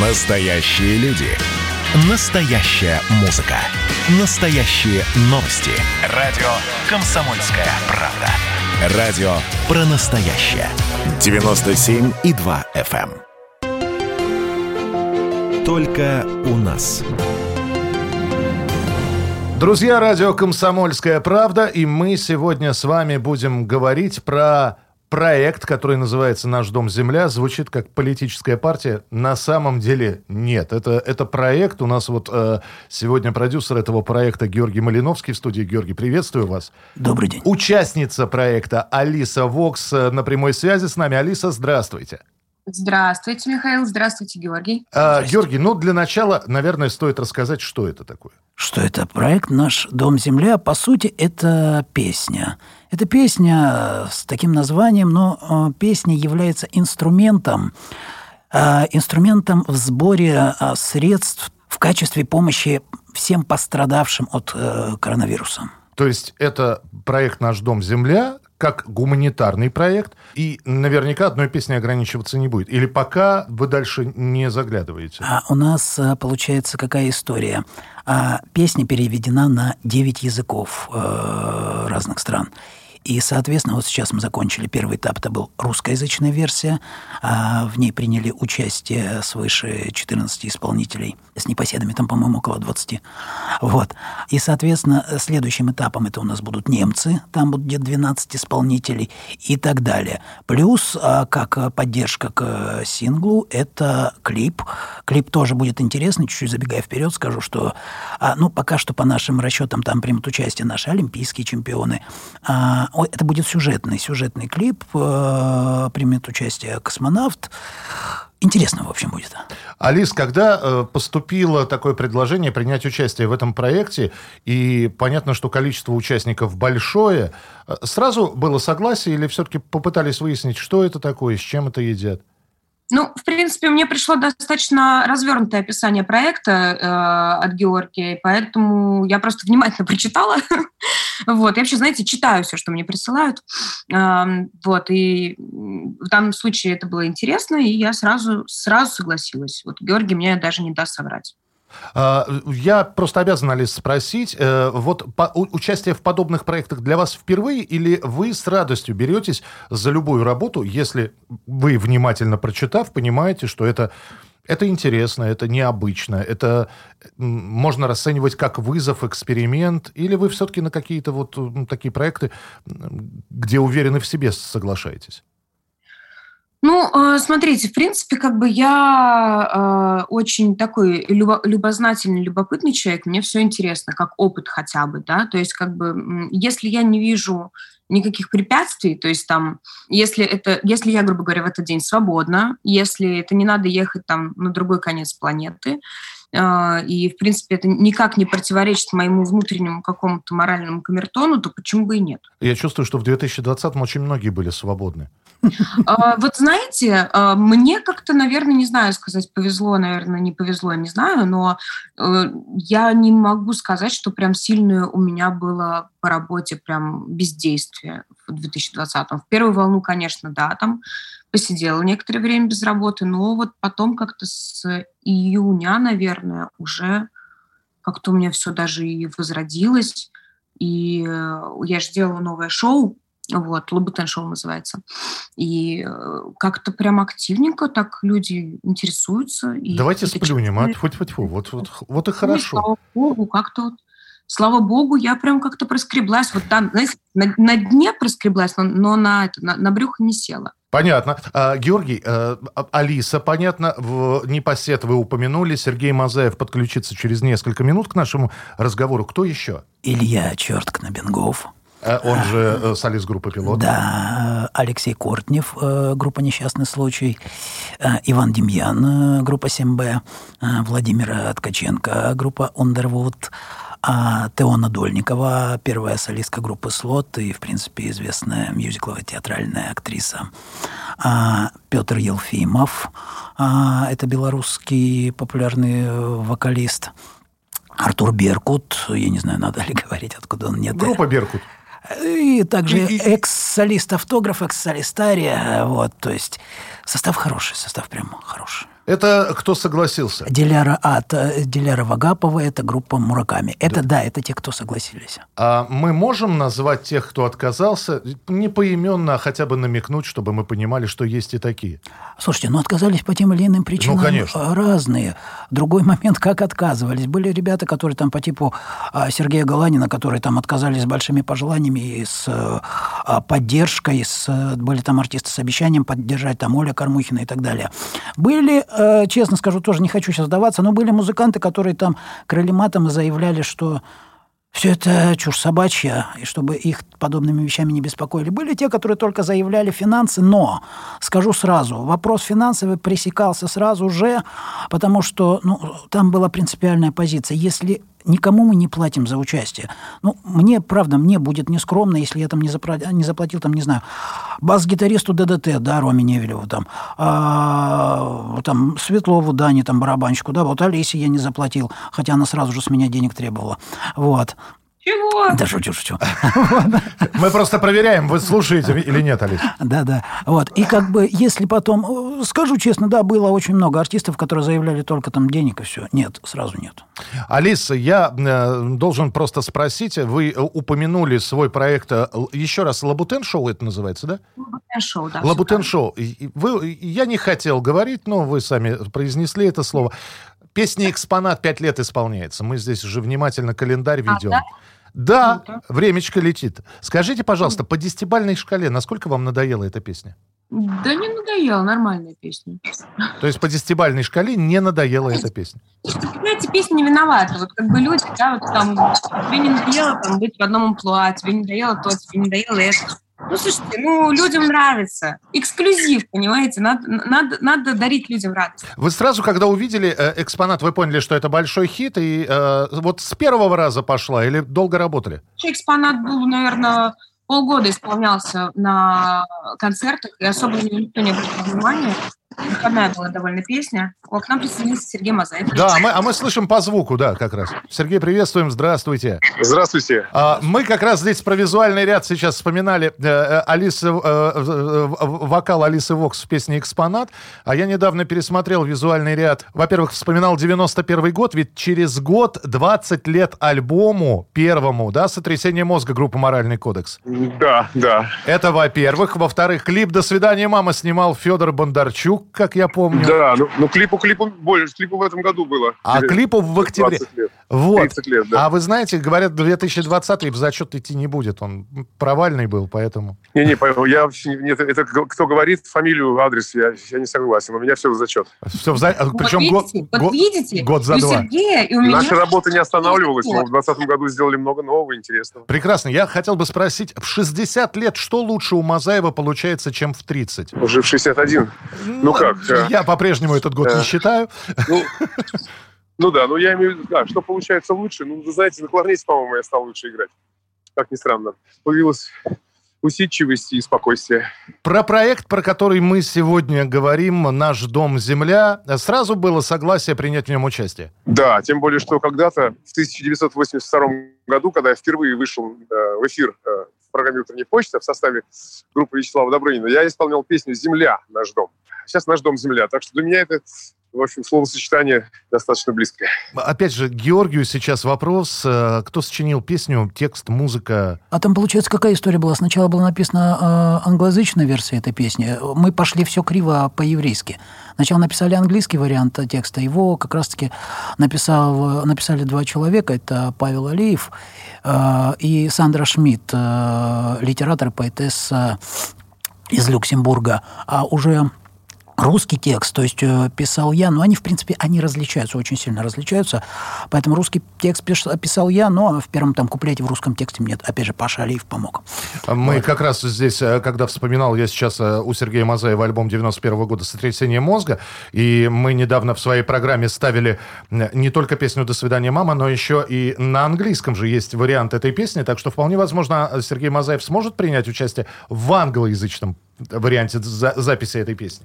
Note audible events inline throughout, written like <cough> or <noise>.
Настоящие люди. Настоящая музыка. Настоящие новости. Радио «Комсомольская правда». Радио про настоящее. 97,2 FM. эм. Только у нас. Друзья, радио «Комсомольская правда», и мы сегодня с вами будем говорить про проект, который называется «Наш дом земля». Звучит как политическая партия. На самом деле нет. Это, это проект. У нас вот э, сегодня продюсер этого проекта Георгий Малиновский в студии. Георгий, приветствую вас. Добрый день. Участница проекта Алиса Вокс э, на прямой связи с нами. Алиса, здравствуйте. Здравствуйте, Михаил. Здравствуйте, Георгий. А, Георгий, ну для начала, наверное, стоит рассказать, что это такое. Что это? Проект «Наш дом земля». По сути, это песня. Это песня с таким названием, но э, песня является инструментом, э, инструментом в сборе э, средств в качестве помощи всем пострадавшим от э, коронавируса. То есть это проект «Наш дом земля», как гуманитарный проект, и наверняка одной песней ограничиваться не будет. Или пока вы дальше не заглядываете? А у нас э, получается какая история? А, Песня переведена на 9 языков э, разных стран. И, соответственно, вот сейчас мы закончили первый этап, это был русскоязычная версия. а В ней приняли участие свыше 14 исполнителей с непоседами, там, по-моему, около 20. Вот. И, соответственно, следующим этапом это у нас будут немцы, там будут где-то 12 исполнителей и так далее. Плюс, а, как поддержка к синглу, это клип. Клип тоже будет интересный, чуть-чуть забегая вперед, скажу, что, а, ну, пока что по нашим расчетам там примут участие наши олимпийские чемпионы. Это будет сюжетный, сюжетный клип, э, примет участие космонавт. Интересно, в общем, будет. Алис, когда э, поступило такое предложение принять участие в этом проекте, и понятно, что количество участников большое, э, сразу было согласие или все-таки попытались выяснить, что это такое, с чем это едят? Ну, в принципе, мне пришло достаточно развернутое описание проекта э, от Георгия, поэтому я просто внимательно прочитала. <laughs> вот, я вообще, знаете, читаю все, что мне присылают. Э, вот, и в данном случае это было интересно, и я сразу, сразу согласилась. Вот Георгий мне даже не даст соврать. А, Я просто обязан, Алис, спросить, э, вот участие в подобных проектах для вас впервые или вы с радостью беретесь за любую работу, если вы, внимательно прочитав, понимаете, что это, это интересно, это необычно, это можно расценивать как вызов, эксперимент, или вы все-таки на какие-то вот м, такие проекты, где уверены в себе, соглашаетесь? Ну, э, смотрите, в принципе, как бы я э, очень такой любо- любознательный, любопытный человек, мне все интересно, как опыт хотя бы, да, то есть как бы если я не вижу никаких препятствий, то есть там, если это, если я, грубо говоря, в этот день свободна, если это не надо ехать там на другой конец планеты, э, и, в принципе, это никак не противоречит моему внутреннему какому-то моральному камертону, то почему бы и нет? Я чувствую, что в 2020-м очень многие были свободны. А, Вот знаете, а, мне как-то, наверное, не знаю сказать, повезло, наверное, не повезло, не знаю, но э, я не могу сказать, что прям сильное у меня было по работе прям бездействие в 2020-м. В первую волну, конечно, да, там посидела некоторое время без работы, но вот потом как-то с июня, наверное, уже как-то у меня все даже и возродилось, и э, я же делала новое шоу, вот, Лабутен шоу называется. И э, как-то прям активненько так люди интересуются. И Давайте сплюнем, а? читают. Тьфу-тьфу-тьфу. Вот, вот, вот и Ну, хорошо. слава богу, как-то вот Слава богу, я прям как-то проскреблась. Вот там, знаете, на, на дне проскреблась, но, но на, это, на, на брюхо не села. Понятно. А, Георгий, э, а- Алиса, понятно, в Непосед вы упомянули, Сергей Мазаев подключится через несколько минут к нашему разговору. Кто еще? Илья Чертк Набенгов. Э, Он же э, солист группы «Пилот». Да, Алексей Кортнев, э, группа «Несчастный случай», э, Иван Демьян, э, группа 7Б, э, Владимир Ткаченко, группа «Underwood», а Теона Дольникова, первая солистка группы «Слот» и, в принципе, известная мюзикловая театральная актриса. А Петр Елфимов, а, это белорусский популярный э, вокалист. Артур Беркут, я не знаю, надо ли говорить, откуда он нет. Группа «Беркут». И также экс-солист автограф, экс-солист Ария. Вот, то есть состав хороший, состав прям хороший. Это кто согласился? Диляра от э, Диляра Вагапова, это группа Мураками. Это да. да, это те, кто согласились. А мы можем назвать тех, кто отказался, не поименно, а хотя бы намекнуть, чтобы мы понимали, что есть и такие? Слушайте, ну отказались по тем или иным причинам ну, конечно. разные. Другой момент, как отказывались. Были ребята, которые там по типу а, Сергея Галанина, которые там отказались с большими пожеланиями и с а, поддержкой, с, были там артисты с обещанием поддержать, там Оля Кормухина и так далее. Были, э, честно скажу, тоже не хочу сейчас сдаваться, но были музыканты, которые там крыли матом и заявляли, что все это чушь собачья, и чтобы их подобными вещами не беспокоили. Были те, которые только заявляли финансы, но, скажу сразу, вопрос финансовый пресекался сразу же, потому что ну, там была принципиальная позиция. Если никому мы не платим за участие. Ну, мне, правда, мне будет нескромно, если я там не, запра... не заплатил, там, не знаю, бас-гитаристу ДДТ, да, Роме Невелеву, там, а, там, Светлову, Дани, там, барабанщику, да, вот Олесе я не заплатил, хотя она сразу же с меня денег требовала. Вот. Чего? Да шучу, шучу. <laughs> Мы просто проверяем, вы слушаете или нет, Алис. Да, да. Вот. И как бы, если потом... Скажу честно, да, было очень много артистов, которые заявляли только там денег и все. Нет, сразу нет. Алиса, я э, должен просто спросить, вы упомянули свой проект, э, еще раз, Лабутен Шоу это называется, да? Лабутен Шоу, да. Лабутен Шоу. Вы, я не хотел говорить, но вы сами произнесли это слово. Песня «Экспонат» пять лет исполняется. Мы здесь уже внимательно календарь ведем. А, да? Да, ну, времечко летит. Скажите, пожалуйста, по десятибальной шкале, насколько вам надоела эта песня? Да не надоела, нормальная песня. То есть по десятибальной шкале не надоела эта песня? Понимаете, песня не виновата. Вот как бы люди, да, вот там, тебе не надоело там, быть в одном амплуа, тебе не надоело то, тебе не надоело это. Ну, слушайте, ну, людям нравится. Эксклюзив, понимаете? Надо, надо, надо дарить людям радость. Вы сразу, когда увидели э, экспонат, вы поняли, что это большой хит, и э, вот с первого раза пошла или долго работали? Экспонат был, наверное, полгода исполнялся на концертах, и особо никто не обратил внимания. Выходная была довольно песня. О, к нам присоединился Сергей Мазаев. Да, а мы, а мы слышим по звуку, да, как раз. Сергей, приветствуем, здравствуйте. Здравствуйте. А, мы как раз здесь про визуальный ряд сейчас вспоминали э, э Алисы, э, э, вокал Алисы Вокс в песне «Экспонат», а я недавно пересмотрел визуальный ряд. Во-первых, вспоминал 91 год, ведь через год 20 лет альбому первому, да, «Сотрясение мозга» группы «Моральный кодекс». Да, да. Это во-первых. Во-вторых, клип «До свидания, мама» снимал Федор Бондарчук, как я помню. Да, ну, ну клипу, клипу больше, клипу в этом году было. А клипу в октябре. Лет. Вот. 30 лет, да. А вы знаете, говорят, 2020 в зачет идти не будет, он провальный был, поэтому... Не-не, я вообще, нет, это кто говорит фамилию, адрес, я, я не согласен, у меня все в зачет. Все в зачет, причем видите, год, вот видите, год за два. Сергея, и у меня... Наша работа не останавливалась, мы в 2020 году сделали много нового интересного. Прекрасно, я хотел бы спросить, в 60 лет что лучше у Мазаева получается, чем в 30? Уже в 61. Ну, ну как? <laughs> Я по-прежнему этот год не считаю. Ну, <laughs> ну да, ну я имею в виду, да, что получается лучше. Ну, вы знаете, на кларнете, по-моему, я стал лучше играть. Как ни странно. Появилась усидчивость и спокойствие. Про проект, про который мы сегодня говорим, «Наш дом, земля», сразу было согласие принять в нем участие? Да, тем более, что когда-то, в 1982 году, когда я впервые вышел э, в эфир э, в программе «Утренняя почта» в составе группы Вячеслава Добрынина, я исполнял песню «Земля. Наш дом». Сейчас «Наш дом, земля». Так что для меня это в общем, словосочетание достаточно близкое. Опять же, Георгию сейчас вопрос. Э, кто сочинил песню, текст, музыка? А там, получается, какая история была? Сначала была написана э, англоязычная версия этой песни. Мы пошли все криво по-еврейски. Сначала написали английский вариант текста. Его как раз-таки написал, написали два человека. Это Павел Алиев э, и Сандра Шмидт, э, литератор и поэтесса из Люксембурга. А уже русский текст, то есть э, писал я, но они, в принципе, они различаются, очень сильно различаются, поэтому русский текст писал я, но в первом там куплете в русском тексте мне, опять же, Паша Алиев помог. А мы вот. как раз здесь, э, когда вспоминал я сейчас э, у Сергея Мазаева альбом 91 -го года «Сотрясение мозга», и мы недавно в своей программе ставили не только песню «До свидания, мама», но еще и на английском же есть вариант этой песни, так что вполне возможно Сергей Мазаев сможет принять участие в англоязычном варианте за записи этой песни?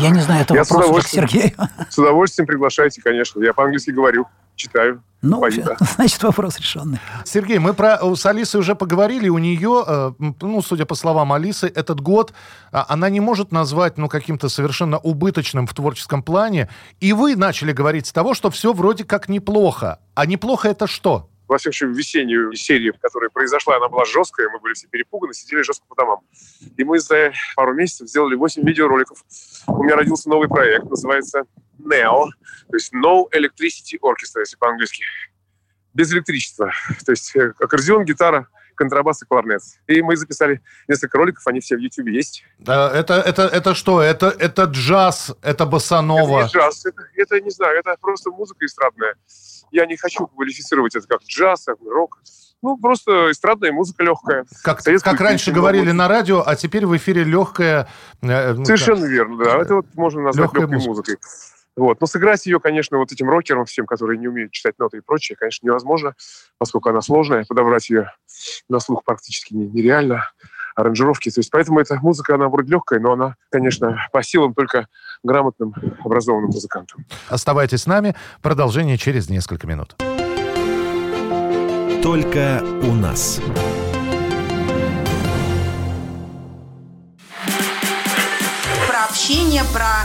Я не знаю, это я вопрос к Сергею. С удовольствием приглашайте, конечно. Я по-английски говорю. читаю. Ну, <laughs> значит, вопрос решенный. Сергей, мы про, с вопрос решенный. Сергей, мы про с Алисой уже поговорили. У нее, э, ну, судя по словам Алисы, этот год а, она не может назвать, ну, каким-то совершенно убыточным в творческом плане. И вы начали говорить с того, что все вроде как неплохо. А неплохо это что? Во всяком случае, весеннюю серию, которая произошла, она была жесткая, мы были все перепуганы, сидели жестко по домам. И мы за пару месяцев сделали 8 видеороликов. У меня родился новый проект, называется NEO, то есть No Electricity Orchestra, если по-английски. Без электричества. То есть э, аккордеон, гитара, контрабас и кларнет. И мы записали несколько роликов, они все в YouTube есть. Это, это, это что? Это, это джаз, это босанова? Это не джаз, это, это, не знаю, это просто музыка эстрадная. Я не хочу квалифицировать это как джаз, как рок. Ну, просто эстрадная музыка легкая. Как, как раньше говорили на радио, а теперь в эфире легкая... Э, ну, Совершенно как? верно, да. Это вот можно назвать легкой музыка. музыкой. Вот. Но сыграть ее, конечно, вот этим рокерам всем, которые не умеют читать ноты и прочее, конечно, невозможно, поскольку она сложная. Подобрать ее на слух практически нереально аранжировки. То есть поэтому эта музыка, она вроде легкая, но она, конечно, по силам только грамотным, образованным музыкантам. Оставайтесь с нами. Продолжение через несколько минут. Только у нас. общение, про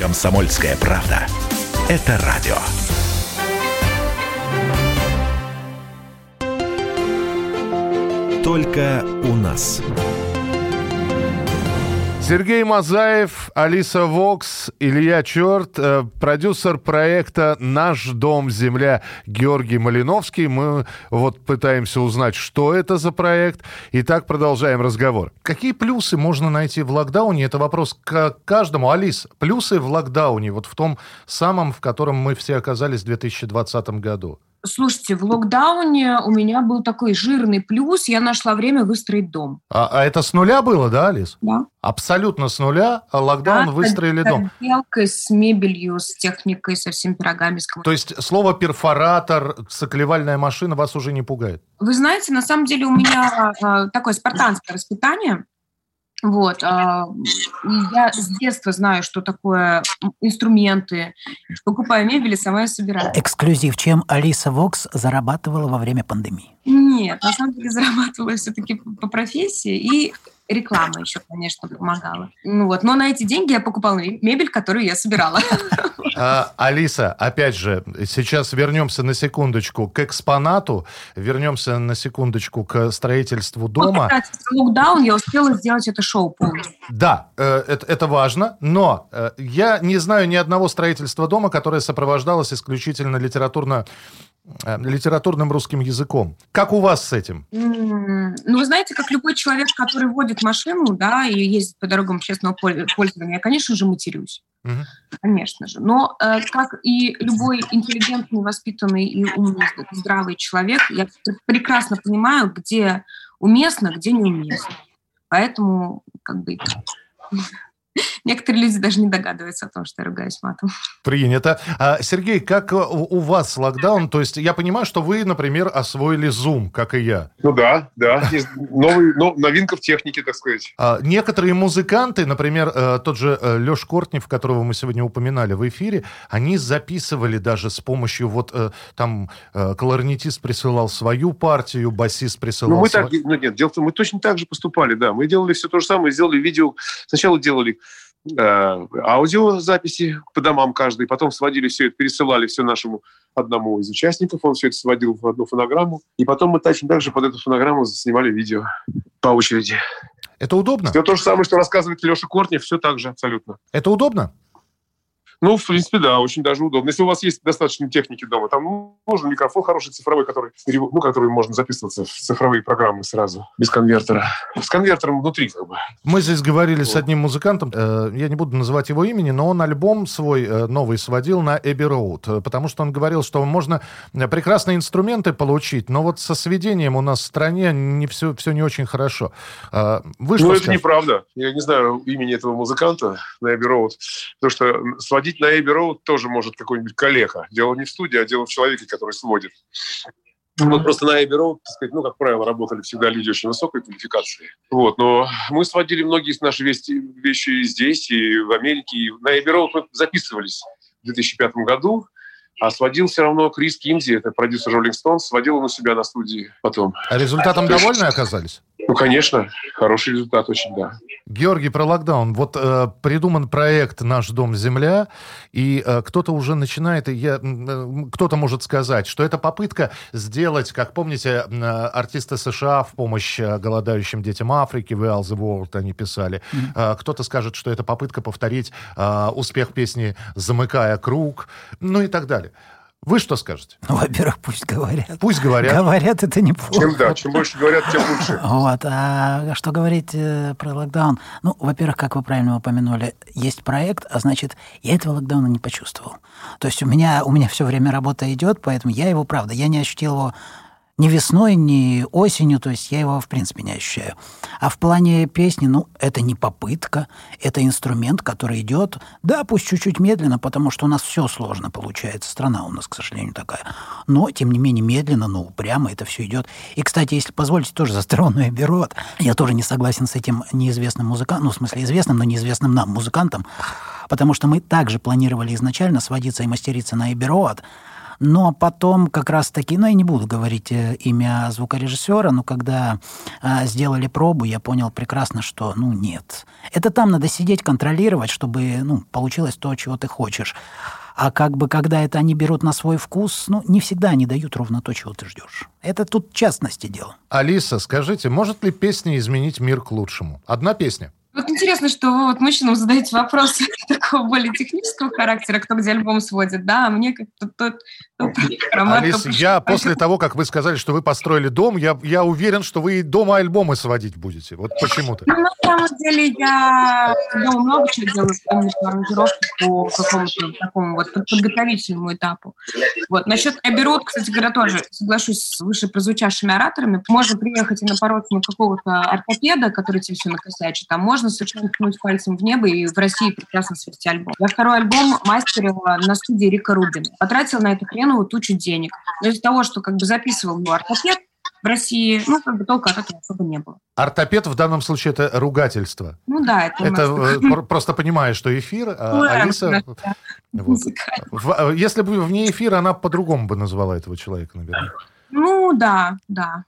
Комсомольская правда. Это радио. Только у нас. Сергей Мазаев, Алиса Вокс, Илья Черт, э, продюсер проекта «Наш дом. Земля» Георгий Малиновский. Мы вот пытаемся узнать, что это за проект. Итак, продолжаем разговор. Какие плюсы можно найти в локдауне? Это вопрос к каждому. Алис, плюсы в локдауне, вот в том самом, в котором мы все оказались в 2020 году. Слушайте, в локдауне у меня был такой жирный плюс, я нашла время выстроить дом. А, а это с нуля было, да, Алис? Да. Абсолютно с нуля, а локдаун да, выстроили дом. с с мебелью, с техникой, со всеми пирогами. С То есть слово перфоратор, соклевальная машина вас уже не пугает? Вы знаете, на самом деле у меня э, такое спартанское воспитание. Вот. А, я с детства знаю, что такое инструменты. Покупаю мебель и сама ее собираю. Эксклюзив. Чем Алиса Вокс зарабатывала во время пандемии? Нет, на самом деле зарабатывала все-таки по профессии. И реклама еще, конечно, помогала. Ну вот, но на эти деньги я покупала мебель, которую я собирала. А, Алиса, опять же, сейчас вернемся на секундочку к экспонату, вернемся на секундочку к строительству дома. Вот, кстати, локдаун я успела сделать это шоу полностью. Да, э, это, это важно, но э, я не знаю ни одного строительства дома, которое сопровождалось исключительно литературно Э, литературным русским языком. Как у вас с этим? Ну, вы знаете, как любой человек, который машину, да, и ездит по дорогам общественного пользования, я, конечно же, матерюсь. Угу. Конечно же. Но э, как и любой интеллигентный, воспитанный и умный, здравый человек, я прекрасно понимаю, где уместно, где неуместно. Поэтому, как бы, <laughs> Некоторые люди даже не догадываются о том, что я ругаюсь матом. Принято. А, Сергей, как у вас локдаун? То есть я понимаю, что вы, например, освоили Zoom, как и я. Ну да, да. Новый, ну, новинка в технике, так сказать. А, некоторые музыканты, например, э, тот же э, Леш Кортнев, которого мы сегодня упоминали в эфире, они записывали даже с помощью вот э, там кларнетист присылал свою партию, басист присылал Ну мы свою... так, ну нет, дело в том, мы точно так же поступали, да. Мы делали все то же самое, сделали видео. Сначала делали Э, аудиозаписи по домам каждый, потом сводили все это, пересылали все нашему одному из участников, он все это сводил в одну фонограмму, и потом мы точно так же под эту фонограмму снимали видео по очереди. Это удобно? Все то же самое, что рассказывает Леша Кортнев, все так же абсолютно. Это удобно? Ну, в принципе, да, очень даже удобно. Если у вас есть достаточно техники дома, там, ну, нужен микрофон хороший цифровой, который, ну, который можно записываться в цифровые программы сразу, без конвертера. С конвертером внутри как бы. Мы здесь говорили вот. с одним музыкантом, э, я не буду называть его имени, но он альбом свой э, новый сводил на Abbey Road, э, потому что он говорил, что можно прекрасные инструменты получить, но вот со сведением у нас в стране не все, все не очень хорошо. Вы ну, это скажете? неправда. Я не знаю имени этого музыканта на Abbey Road, потому что сводить на Abbey Road тоже может какой-нибудь коллега. Дело не в студии, а дело в человеке, который сводит. Вот просто на Abbey Road, так сказать, ну, как правило, работали всегда люди очень высокой квалификации. Вот, но мы сводили многие из наших вещи, здесь, и в Америке. И на Abbey Road мы записывались в 2005 году, а сводил все равно Крис Кинзи, это продюсер Rolling Stones, сводил он у себя на студии потом. А результатом довольны оказались? Ну, конечно, хороший результат очень, да. Георгий, про локдаун. Вот э, придуман проект «Наш дом Земля», и э, кто-то уже начинает, и я, э, кто-то может сказать, что это попытка сделать, как помните, э, артисты США в помощь э, голодающим детям Африки, «We are the world» они писали. Mm-hmm. Э, кто-то скажет, что это попытка повторить э, успех песни «Замыкая круг», ну и так далее. Вы что скажете? Ну, во-первых, пусть говорят. Пусть говорят. Говорят, это неплохо. Чем, да, чем больше говорят, тем лучше. Вот. А что говорить э, про локдаун? Ну, во-первых, как вы правильно упомянули, есть проект, а значит, я этого локдауна не почувствовал. То есть у меня, у меня все время работа идет, поэтому я его, правда, я не ощутил его ни весной, ни осенью, то есть я его в принципе не ощущаю. А в плане песни, ну, это не попытка, это инструмент, который идет, да, пусть чуть-чуть медленно, потому что у нас все сложно получается, страна у нас, к сожалению, такая. Но, тем не менее, медленно, но упрямо это все идет. И, кстати, если позволите, тоже за странную берет. Я тоже не согласен с этим неизвестным музыкантом, ну, в смысле, известным, но неизвестным нам музыкантом, потому что мы также планировали изначально сводиться и мастериться на Эбероад, но потом как раз-таки, ну, я не буду говорить э, имя звукорежиссера, но когда э, сделали пробу, я понял прекрасно, что, ну, нет. Это там надо сидеть, контролировать, чтобы, ну, получилось то, чего ты хочешь. А как бы, когда это они берут на свой вкус, ну, не всегда они дают ровно то, чего ты ждешь. Это тут частности дело. Алиса, скажите, может ли песня изменить мир к лучшему? Одна песня? Вот интересно, что вы вот мужчинам задаете вопросы <laughs> такого более технического характера, кто где альбом сводит, да, а мне как-то тот... Алис, я после того, как вы сказали, что вы построили дом, я, я уверен, что вы дома альбомы сводить будете. Вот почему-то. Ну, на самом деле, я дома много чего делаю, помню, аранжировки по какому-то такому вот подготовительному этапу. Вот. Насчет Эберот, кстати говоря, тоже соглашусь с выше прозвучавшими ораторами. Можно приехать и напороться на какого-то ортопеда, который тебе все накосячит, а можно совершенно ткнуть пальцем в небо и в России прекрасно свести альбом. Я второй альбом мастерила на студии Рика Рубина. Потратила на эту хреновую тучу денег. Но из-за того, что как бы записывал его ортопед, в России, ну, как бы толка от этого особо не было. Ортопед в данном случае это ругательство. Ну да, это... Это э, просто понимаешь, что эфир, а ну, Алиса... Вот. В, если бы вне эфира, она по-другому бы назвала этого человека, наверное. Ну, да, да.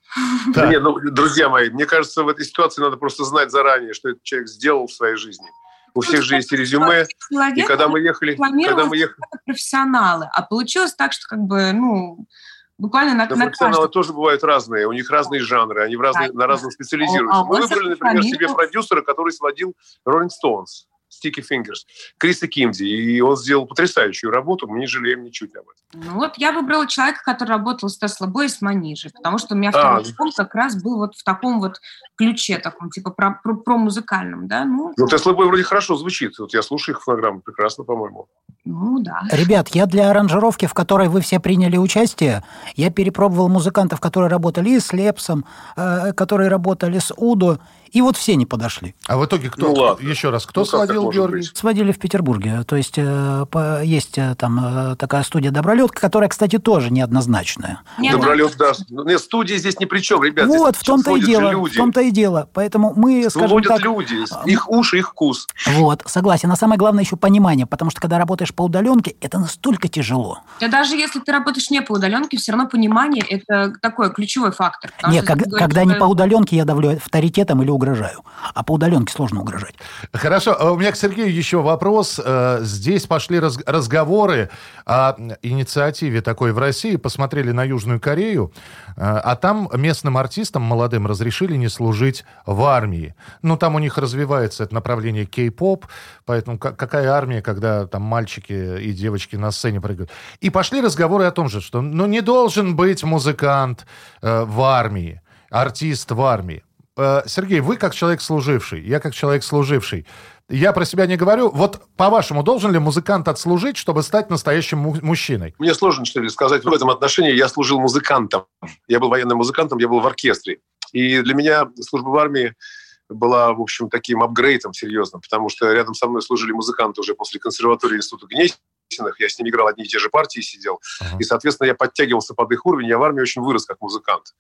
да. Нет, ну, друзья мои, мне кажется, в этой ситуации надо просто знать заранее, что этот человек сделал в своей жизни. У всех же есть резюме. Человек, и когда мы ехали... Когда мы ехали... профессионалы. А получилось так, что как бы, ну, буквально на, да, на профессионалы каждый... тоже бывают разные, у них разные жанры, они в разные, да, на разном специализируются. А, Мы выбрали, например, себе продюсера, который сводил Rolling Stones. Sticky Fingers, Криса Кимди. И он сделал потрясающую работу, мы не жалеем ничуть об этом. Ну вот я выбрала человека, который работал с Тесла Бой и с Манижей, потому что у меня второй а, альбом как раз был вот в таком вот ключе, таком типа про, про, про музыкальном, да. Ну, ну Тесла Бой вроде хорошо звучит. Вот я слушаю их фонограмму, прекрасно, по-моему. Ну да. Ребят, я для аранжировки, в которой вы все приняли участие, я перепробовал музыкантов, которые работали и с Лепсом, э, которые работали с Удо, и вот все не подошли. А в итоге кто? Ну, ладно. Еще раз, кто ну, сводил, Георгий? Быть? Сводили в Петербурге. То есть э, есть э, там э, такая студия «Добролетка», которая, кстати, тоже неоднозначная. Добролет, да. Нет, студия здесь ни при чем, ребят. Вот, в том-то и дело. В том-то и дело. Поэтому мы, скажем так... люди. Их уши, их вкус. Вот, согласен. А самое главное еще понимание, потому что когда работаешь по удаленке, это настолько тяжело. Да даже если ты работаешь не по удаленке, все равно понимание – это такой ключевой фактор. Нет, как, когда не по удаленке, я давлю авторитетом или угрожаю. А по удаленке сложно угрожать. Хорошо. А У меня к Сергею еще вопрос. Э, Здесь пошли раз- разговоры о инициативе такой в России. Посмотрели на Южную Корею, э, а там местным артистам молодым разрешили не служить в армии. Ну, там у них развивается это направление кей-поп, поэтому ка- какая армия, когда там мальчики и девочки на сцене прыгают. И пошли разговоры о том же, что ну, не должен быть музыкант э, в армии, артист в армии. Э, Сергей, вы как человек служивший, я как человек служивший, я про себя не говорю. Вот по-вашему, должен ли музыкант отслужить, чтобы стать настоящим му- мужчиной? Мне сложно что ли сказать в этом отношении. Я служил музыкантом. Я был военным музыкантом, я был в оркестре. И для меня служба в армии была, в общем, таким апгрейдом серьезным, потому что рядом со мной служили музыканты уже после консерватории института Гнесиных. Я с ними играл одни и те же партии, сидел. Ага. И, соответственно, я подтягивался под их уровень. Я в армии очень вырос как музыкант.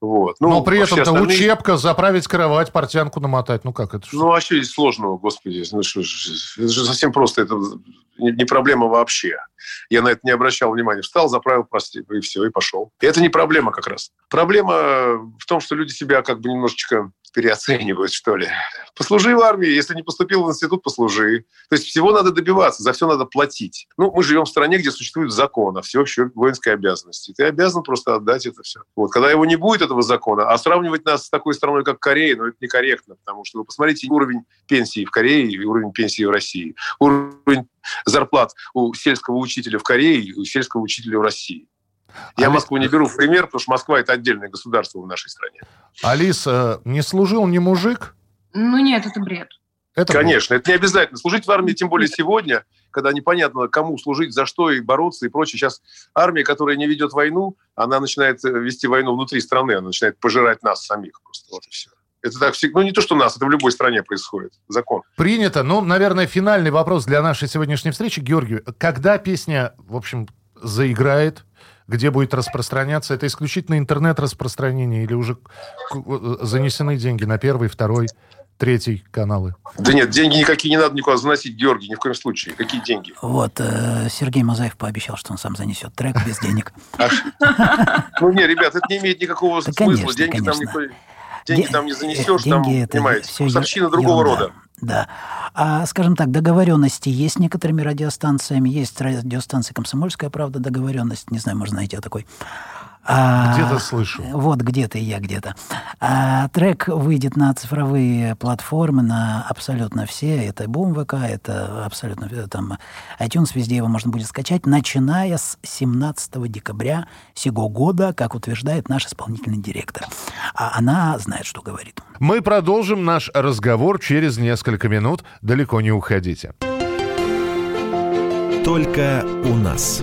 Вот. Ну, Но при все этом-то остальные- учебка, заправить кровать, портянку намотать. Ну как это? что? Ну, а что здесь сложного, господи? Ну, что это же совсем просто. Это не проблема вообще. Я на это не обращал внимания. Встал, заправил, прости, и все, и пошел. И это не проблема как раз. Проблема в том, что люди себя как бы немножечко переоценивают, что ли. Послужи в армии, если не поступил в институт, послужи. То есть всего надо добиваться, за все надо платить. Ну, мы живем в стране, где существует закон о всеобщей воинской обязанности. Ты обязан просто отдать это все. Вот. Когда его не будет, этого закона, а сравнивать нас с такой страной, как Корея, ну, это некорректно, потому что вы посмотрите уровень пенсии в Корее и уровень пенсии в России. Уровень зарплат у сельского учителя в Корее и у сельского учителя в России. Я Али- Москву не беру в пример, потому что Москва – это отдельное государство в нашей стране. Алис, э, не служил ни мужик? Ну нет, это бред. Это Конечно, это не обязательно. Служить в армии, тем более сегодня, когда непонятно, кому служить, за что и бороться и прочее. Сейчас армия, которая не ведет войну, она начинает э, вести войну внутри страны, она начинает пожирать нас самих просто. Вот и все. Это так всегда, ну не то, что нас, это в любой стране происходит. Закон. Принято. Ну, наверное, финальный вопрос для нашей сегодняшней встречи. Георгий, когда песня, в общем, заиграет, где будет распространяться? Это исключительно интернет-распространение или уже к- занесены деньги на первый, второй, третий каналы? Да нет, деньги никакие не надо никуда заносить, Георгий, ни в коем случае. Какие деньги? Вот, э, Сергей Мазаев пообещал, что он сам занесет трек без денег. Ну не, ребят, это не имеет никакого смысла. деньги там конечно. Деньги Де- там не э, занесешь, там, деньги это понимаете, ер- другого ерунда. рода. Да. А, скажем так, договоренности есть с некоторыми радиостанциями. Есть радиостанция «Комсомольская правда» договоренность. Не знаю, можно найти о такой. А, Где-то слышу. Вот где-то и я где-то. А, трек выйдет на цифровые платформы, на абсолютно все. Это Boom ВК, это абсолютно э, там iTunes, везде его можно будет скачать, начиная с 17 декабря сего года, как утверждает наш исполнительный директор. А она знает, что говорит. Мы продолжим наш разговор через несколько минут. Далеко не уходите. Только у нас.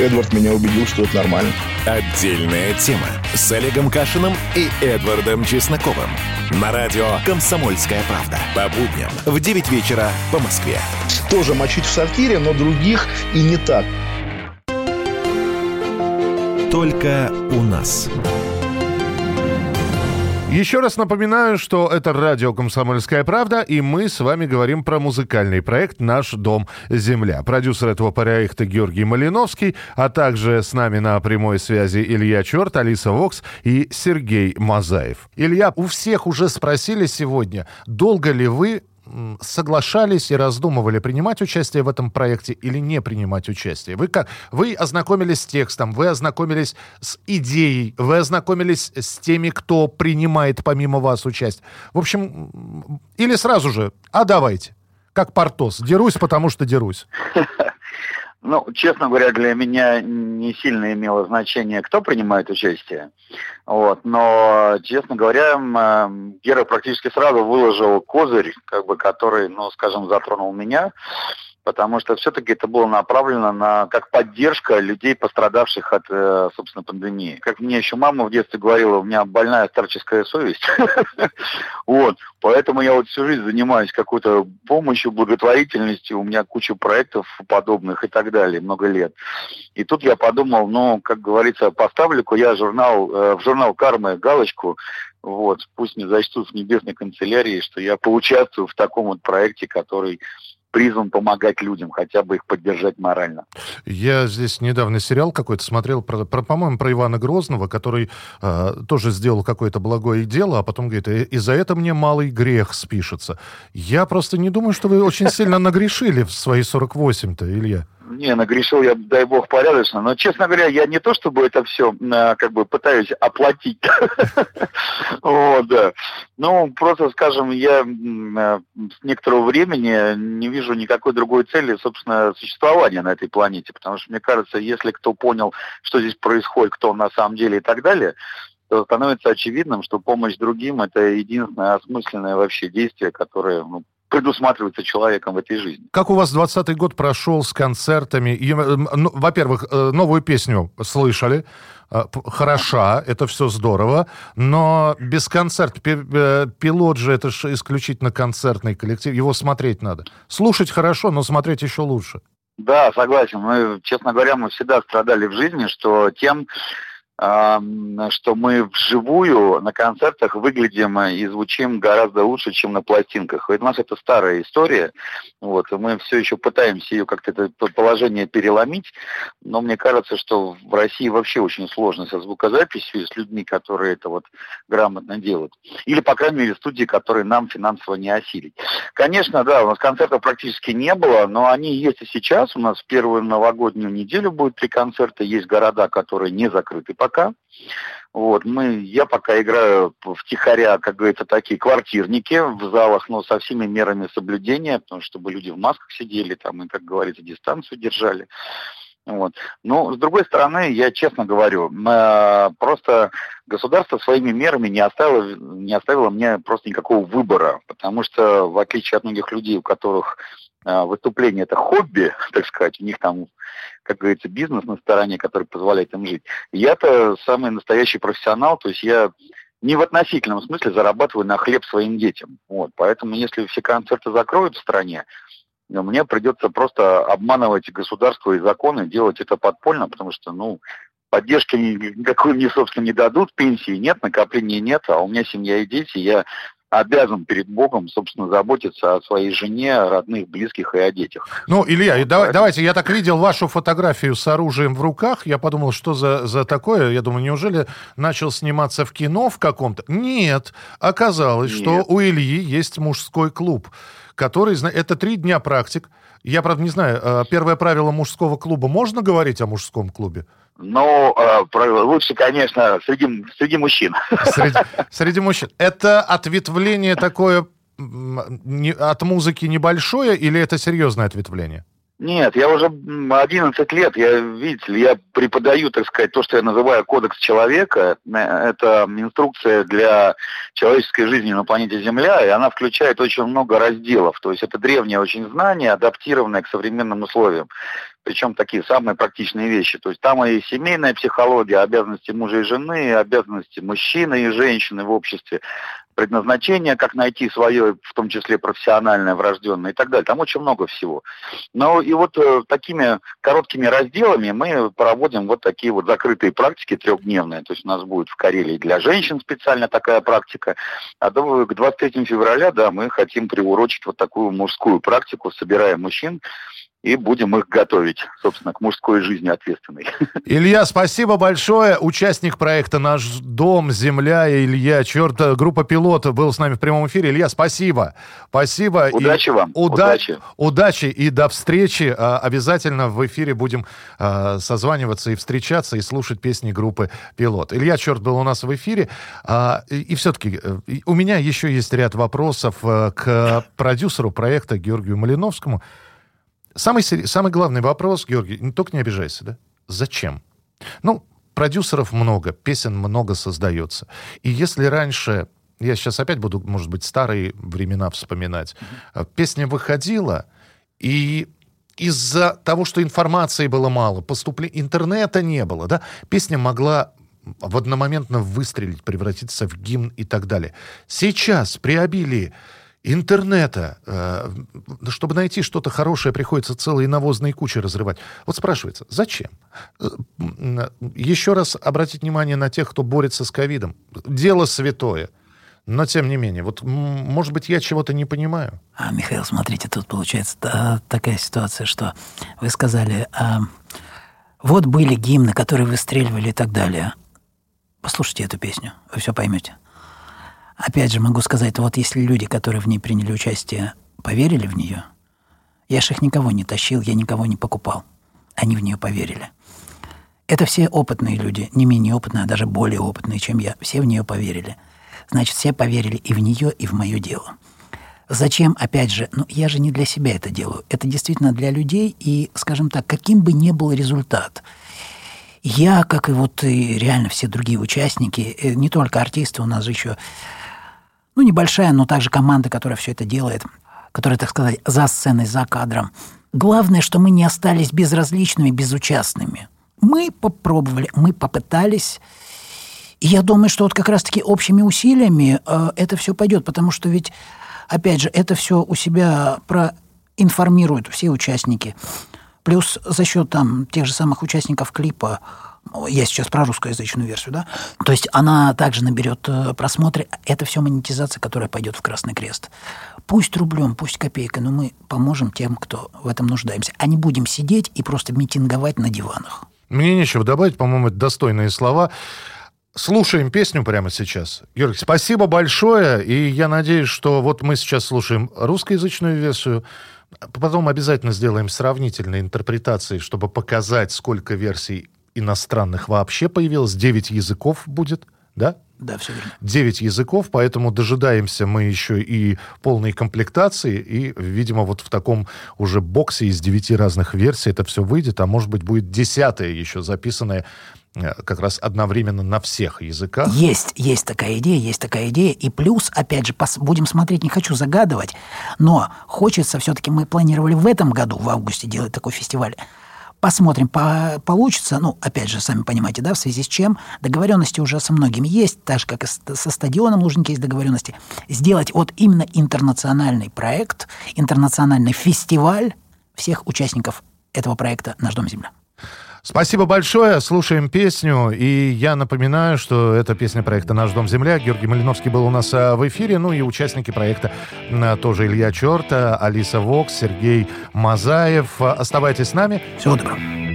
Эдвард меня убедил, что это нормально. Отдельная тема с Олегом Кашиным и Эдвардом Чесноковым. На радио «Комсомольская правда». По будням в 9 вечера по Москве. Тоже мочить в сортире, но других и не так. Только у нас. Еще раз напоминаю, что это радио «Комсомольская правда», и мы с вами говорим про музыкальный проект «Наш дом Земля». Продюсер этого проекта Георгий Малиновский, а также с нами на прямой связи Илья Черт, Алиса Вокс и Сергей Мазаев. Илья, у всех уже спросили сегодня, долго ли вы соглашались и раздумывали, принимать участие в этом проекте или не принимать участие? Вы как? Вы ознакомились с текстом, вы ознакомились с идеей, вы ознакомились с теми, кто принимает помимо вас участие. В общем, или сразу же, а давайте, как Портос, дерусь, потому что дерусь. <laughs> Ну, честно говоря, для меня не сильно имело значение, кто принимает участие. Вот. Но, честно говоря, м, Гера практически сразу выложил козырь, как бы, который, ну, скажем, затронул меня. Потому что все-таки это было направлено на как поддержка людей, пострадавших от, э, собственно, пандемии. Как мне еще мама в детстве говорила, у меня больная старческая совесть. <laughs> Вот, поэтому я вот всю жизнь занимаюсь какой-то помощью, благотворительностью, у меня куча проектов подобных и так далее, много лет. И тут я подумал, ну, как говорится, поставлю-ка я журнал, э, в журнал «Кармы» галочку, вот, пусть мне зачтут в небесной канцелярии, что я поучаствую в таком вот проекте, который призван помогать людям, хотя бы их поддержать морально. Я здесь недавно сериал какой-то смотрел, про, про, по-моему, про Ивана Грозного, который э, тоже сделал какое-то благое дело, а потом говорит, и за это мне малый грех спишется. Я просто не думаю, что вы очень сильно <laughs> нагрешили в свои 48-то, Илья. Не, нагрешил я, дай бог, порядочно. Но, честно говоря, я не то чтобы это все а, как бы пытаюсь оплатить. <laughs> Вот, да. Ну, просто, скажем, я а, с некоторого времени не вижу никакой другой цели, собственно, существования на этой планете. Потому что, мне кажется, если кто понял, что здесь происходит, кто на самом деле и так далее, то становится очевидным, что помощь другим – это единственное осмысленное вообще действие, которое ну, предусматривается человеком в этой жизни. Как у вас 20 год прошел с концертами? И, ну, во-первых, э, новую песню слышали, э, хороша, это все здорово, но без концерта, э, пилот же это же исключительно концертный коллектив, его смотреть надо. Слушать хорошо, но смотреть еще лучше. Да, согласен. Мы, честно говоря, мы всегда страдали в жизни, что тем, что мы вживую на концертах выглядим и звучим гораздо лучше, чем на пластинках. У нас это старая история, вот, и мы все еще пытаемся ее как-то это положение переломить, но мне кажется, что в России вообще очень сложно со звукозаписью, с людьми, которые это вот грамотно делают. Или, по крайней мере, студии, которые нам финансово не осилить. Конечно, да, у нас концертов практически не было, но они есть и сейчас. У нас в первую новогоднюю неделю будет три концерта. Есть города, которые не закрыты пока пока. Вот, мы, я пока играю в тихоря, как говорится, такие квартирники в залах, но со всеми мерами соблюдения, потому что чтобы люди в масках сидели там и, как говорится, дистанцию держали. Вот. Но, с другой стороны, я честно говорю, э, просто государство своими мерами не оставило, не оставило мне просто никакого выбора, потому что, в отличие от многих людей, у которых э, выступление это хобби, так сказать, у них там, как говорится, бизнес на стороне, который позволяет им жить. Я-то самый настоящий профессионал, то есть я не в относительном смысле зарабатываю на хлеб своим детям. Вот, поэтому если все концерты закроют в стране, мне придется просто обманывать государство и законы, делать это подпольно, потому что, ну, поддержки никакой мне, собственно, не дадут, пенсии нет, накопления нет, а у меня семья и дети, я обязан перед Богом, собственно, заботиться о своей жене, родных, близких и о детях. Ну, Илья, и давай, давайте, я так видел вашу фотографию с оружием в руках, я подумал, что за, за такое, я думаю, неужели начал сниматься в кино в каком-то? Нет, оказалось, Нет. что у Ильи есть мужской клуб который... Это три дня практик. Я, правда, не знаю, э, первое правило мужского клуба. Можно говорить о мужском клубе? Ну, э, лучше, конечно, среди, среди мужчин. Среди, <laughs> среди мужчин. Это ответвление такое от музыки небольшое или это серьезное ответвление? Нет, я уже 11 лет, я, видите ли, я преподаю, так сказать, то, что я называю кодекс человека. Э, это инструкция для человеческой жизни на планете Земля, и она включает очень много разделов. То есть это древнее очень знание, адаптированное к современным условиям. Причем такие самые практичные вещи. То есть там и семейная психология, обязанности мужа и жены, обязанности мужчины и женщины в обществе, предназначение, как найти свое, в том числе профессиональное, врожденное и так далее. Там очень много всего. Но и вот э, такими короткими разделами мы проводим вот такие вот закрытые практики трехдневные. То есть у нас будет в Карелии для женщин специально такая практика. А до, к 23 февраля, да, мы хотим приурочить вот такую мужскую практику, собирая мужчин и будем их готовить, собственно, к мужской жизни ответственной. <laughs> Илья, спасибо большое. Участник проекта «Наш дом», «Земля» Илья, черт, группа «Пилот» был с нами в прямом эфире. Илья, спасибо. Спасибо. Удачи и вам. Уда- удачи. Удачи и до встречи. А, обязательно в эфире будем а, созваниваться и встречаться, и слушать песни группы «Пилот». Илья Черт был у нас в эфире. А, и все-таки э, у меня еще есть ряд вопросов э, к продюсеру проекта Георгию Малиновскому. Самый, самый главный вопрос, Георгий, не только не обижайся, да? Зачем? Ну, продюсеров много, песен много создается. И если раньше, я сейчас опять буду, может быть, старые времена вспоминать, mm-hmm. песня выходила, и из-за того, что информации было мало, поступле... интернета не было, да, песня могла в одномоментно выстрелить, превратиться в гимн и так далее. Сейчас при обилии интернета, э, чтобы найти что-то хорошее, приходится целые навозные кучи разрывать. Вот спрашивается, зачем? Э, еще раз обратить внимание на тех, кто борется с ковидом. Дело святое. Но тем не менее, вот, может быть, я чего-то не понимаю. А, Михаил, смотрите, тут получается да, такая ситуация, что вы сказали, а, вот были гимны, которые выстреливали и так далее. Послушайте эту песню, вы все поймете. Опять же, могу сказать, вот если люди, которые в ней приняли участие, поверили в нее, я же их никого не тащил, я никого не покупал. Они в нее поверили. Это все опытные люди, не менее опытные, а даже более опытные, чем я. Все в нее поверили. Значит, все поверили и в нее, и в мое дело. Зачем, опять же, ну я же не для себя это делаю. Это действительно для людей, и, скажем так, каким бы ни был результат – я, как и вот и реально все другие участники, э, не только артисты, у нас же еще, ну, небольшая, но также команда, которая все это делает, которая, так сказать, за сценой, за кадром. Главное, что мы не остались безразличными, безучастными. Мы попробовали, мы попытались, и я думаю, что вот как раз-таки общими усилиями э, это все пойдет, потому что ведь, опять же, это все у себя проинформируют все участники. Плюс за счет там тех же самых участников клипа, я сейчас про русскоязычную версию, да, то есть она также наберет э, просмотры. Это все монетизация, которая пойдет в Красный Крест. Пусть рублем, пусть копейкой, но мы поможем тем, кто в этом нуждаемся. А не будем сидеть и просто митинговать на диванах. Мне нечего добавить, по-моему, это достойные слова. Слушаем песню прямо сейчас. Георгий, спасибо большое, и я надеюсь, что вот мы сейчас слушаем русскоязычную версию, Потом обязательно сделаем сравнительные интерпретации, чтобы показать, сколько версий иностранных вообще появилось. Девять языков будет, да? Да, все верно. Девять языков, поэтому дожидаемся мы еще и полной комплектации, и, видимо, вот в таком уже боксе из девяти разных версий это все выйдет, а может быть будет десятая еще записанная Э, как раз одновременно на всех языках. Есть, есть такая идея, есть такая идея. И плюс, опять же, пос, будем смотреть, не хочу загадывать, но хочется, все-таки мы планировали в этом году, в августе, делать такой фестиваль. Посмотрим, по, получится. Ну, опять же, сами понимаете, да, в связи с чем договоренности уже со многими есть, так же, как и со стадионом Лужники есть договоренности. Сделать вот именно интернациональный проект, интернациональный фестиваль всех участников этого проекта «Наш дом земля». Спасибо большое. Слушаем песню. И я напоминаю, что это песня проекта «Наш дом земля». Георгий Малиновский был у нас а, в эфире. Ну и участники проекта тоже Илья Черта, Алиса Вокс, Сергей Мазаев. Оставайтесь с нами. Всего доброго.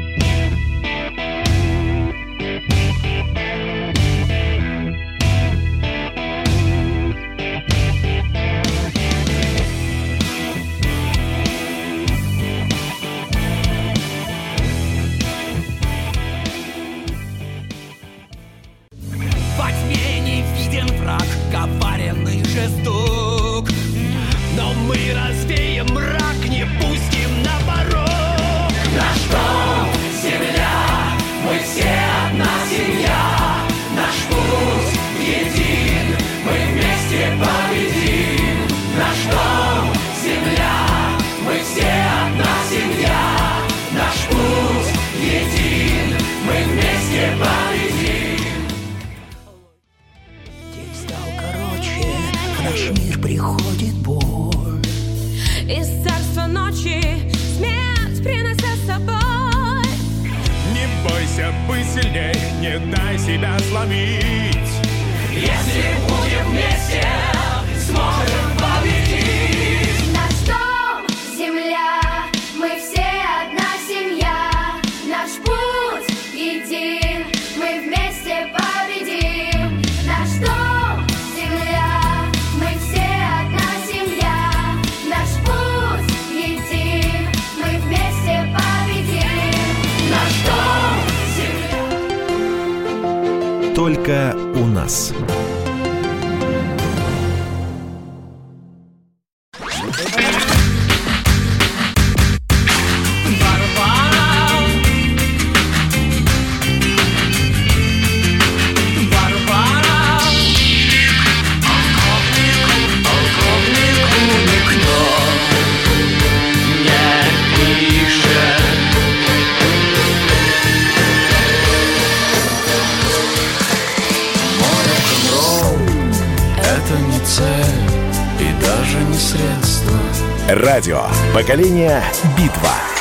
Поколение. Битва.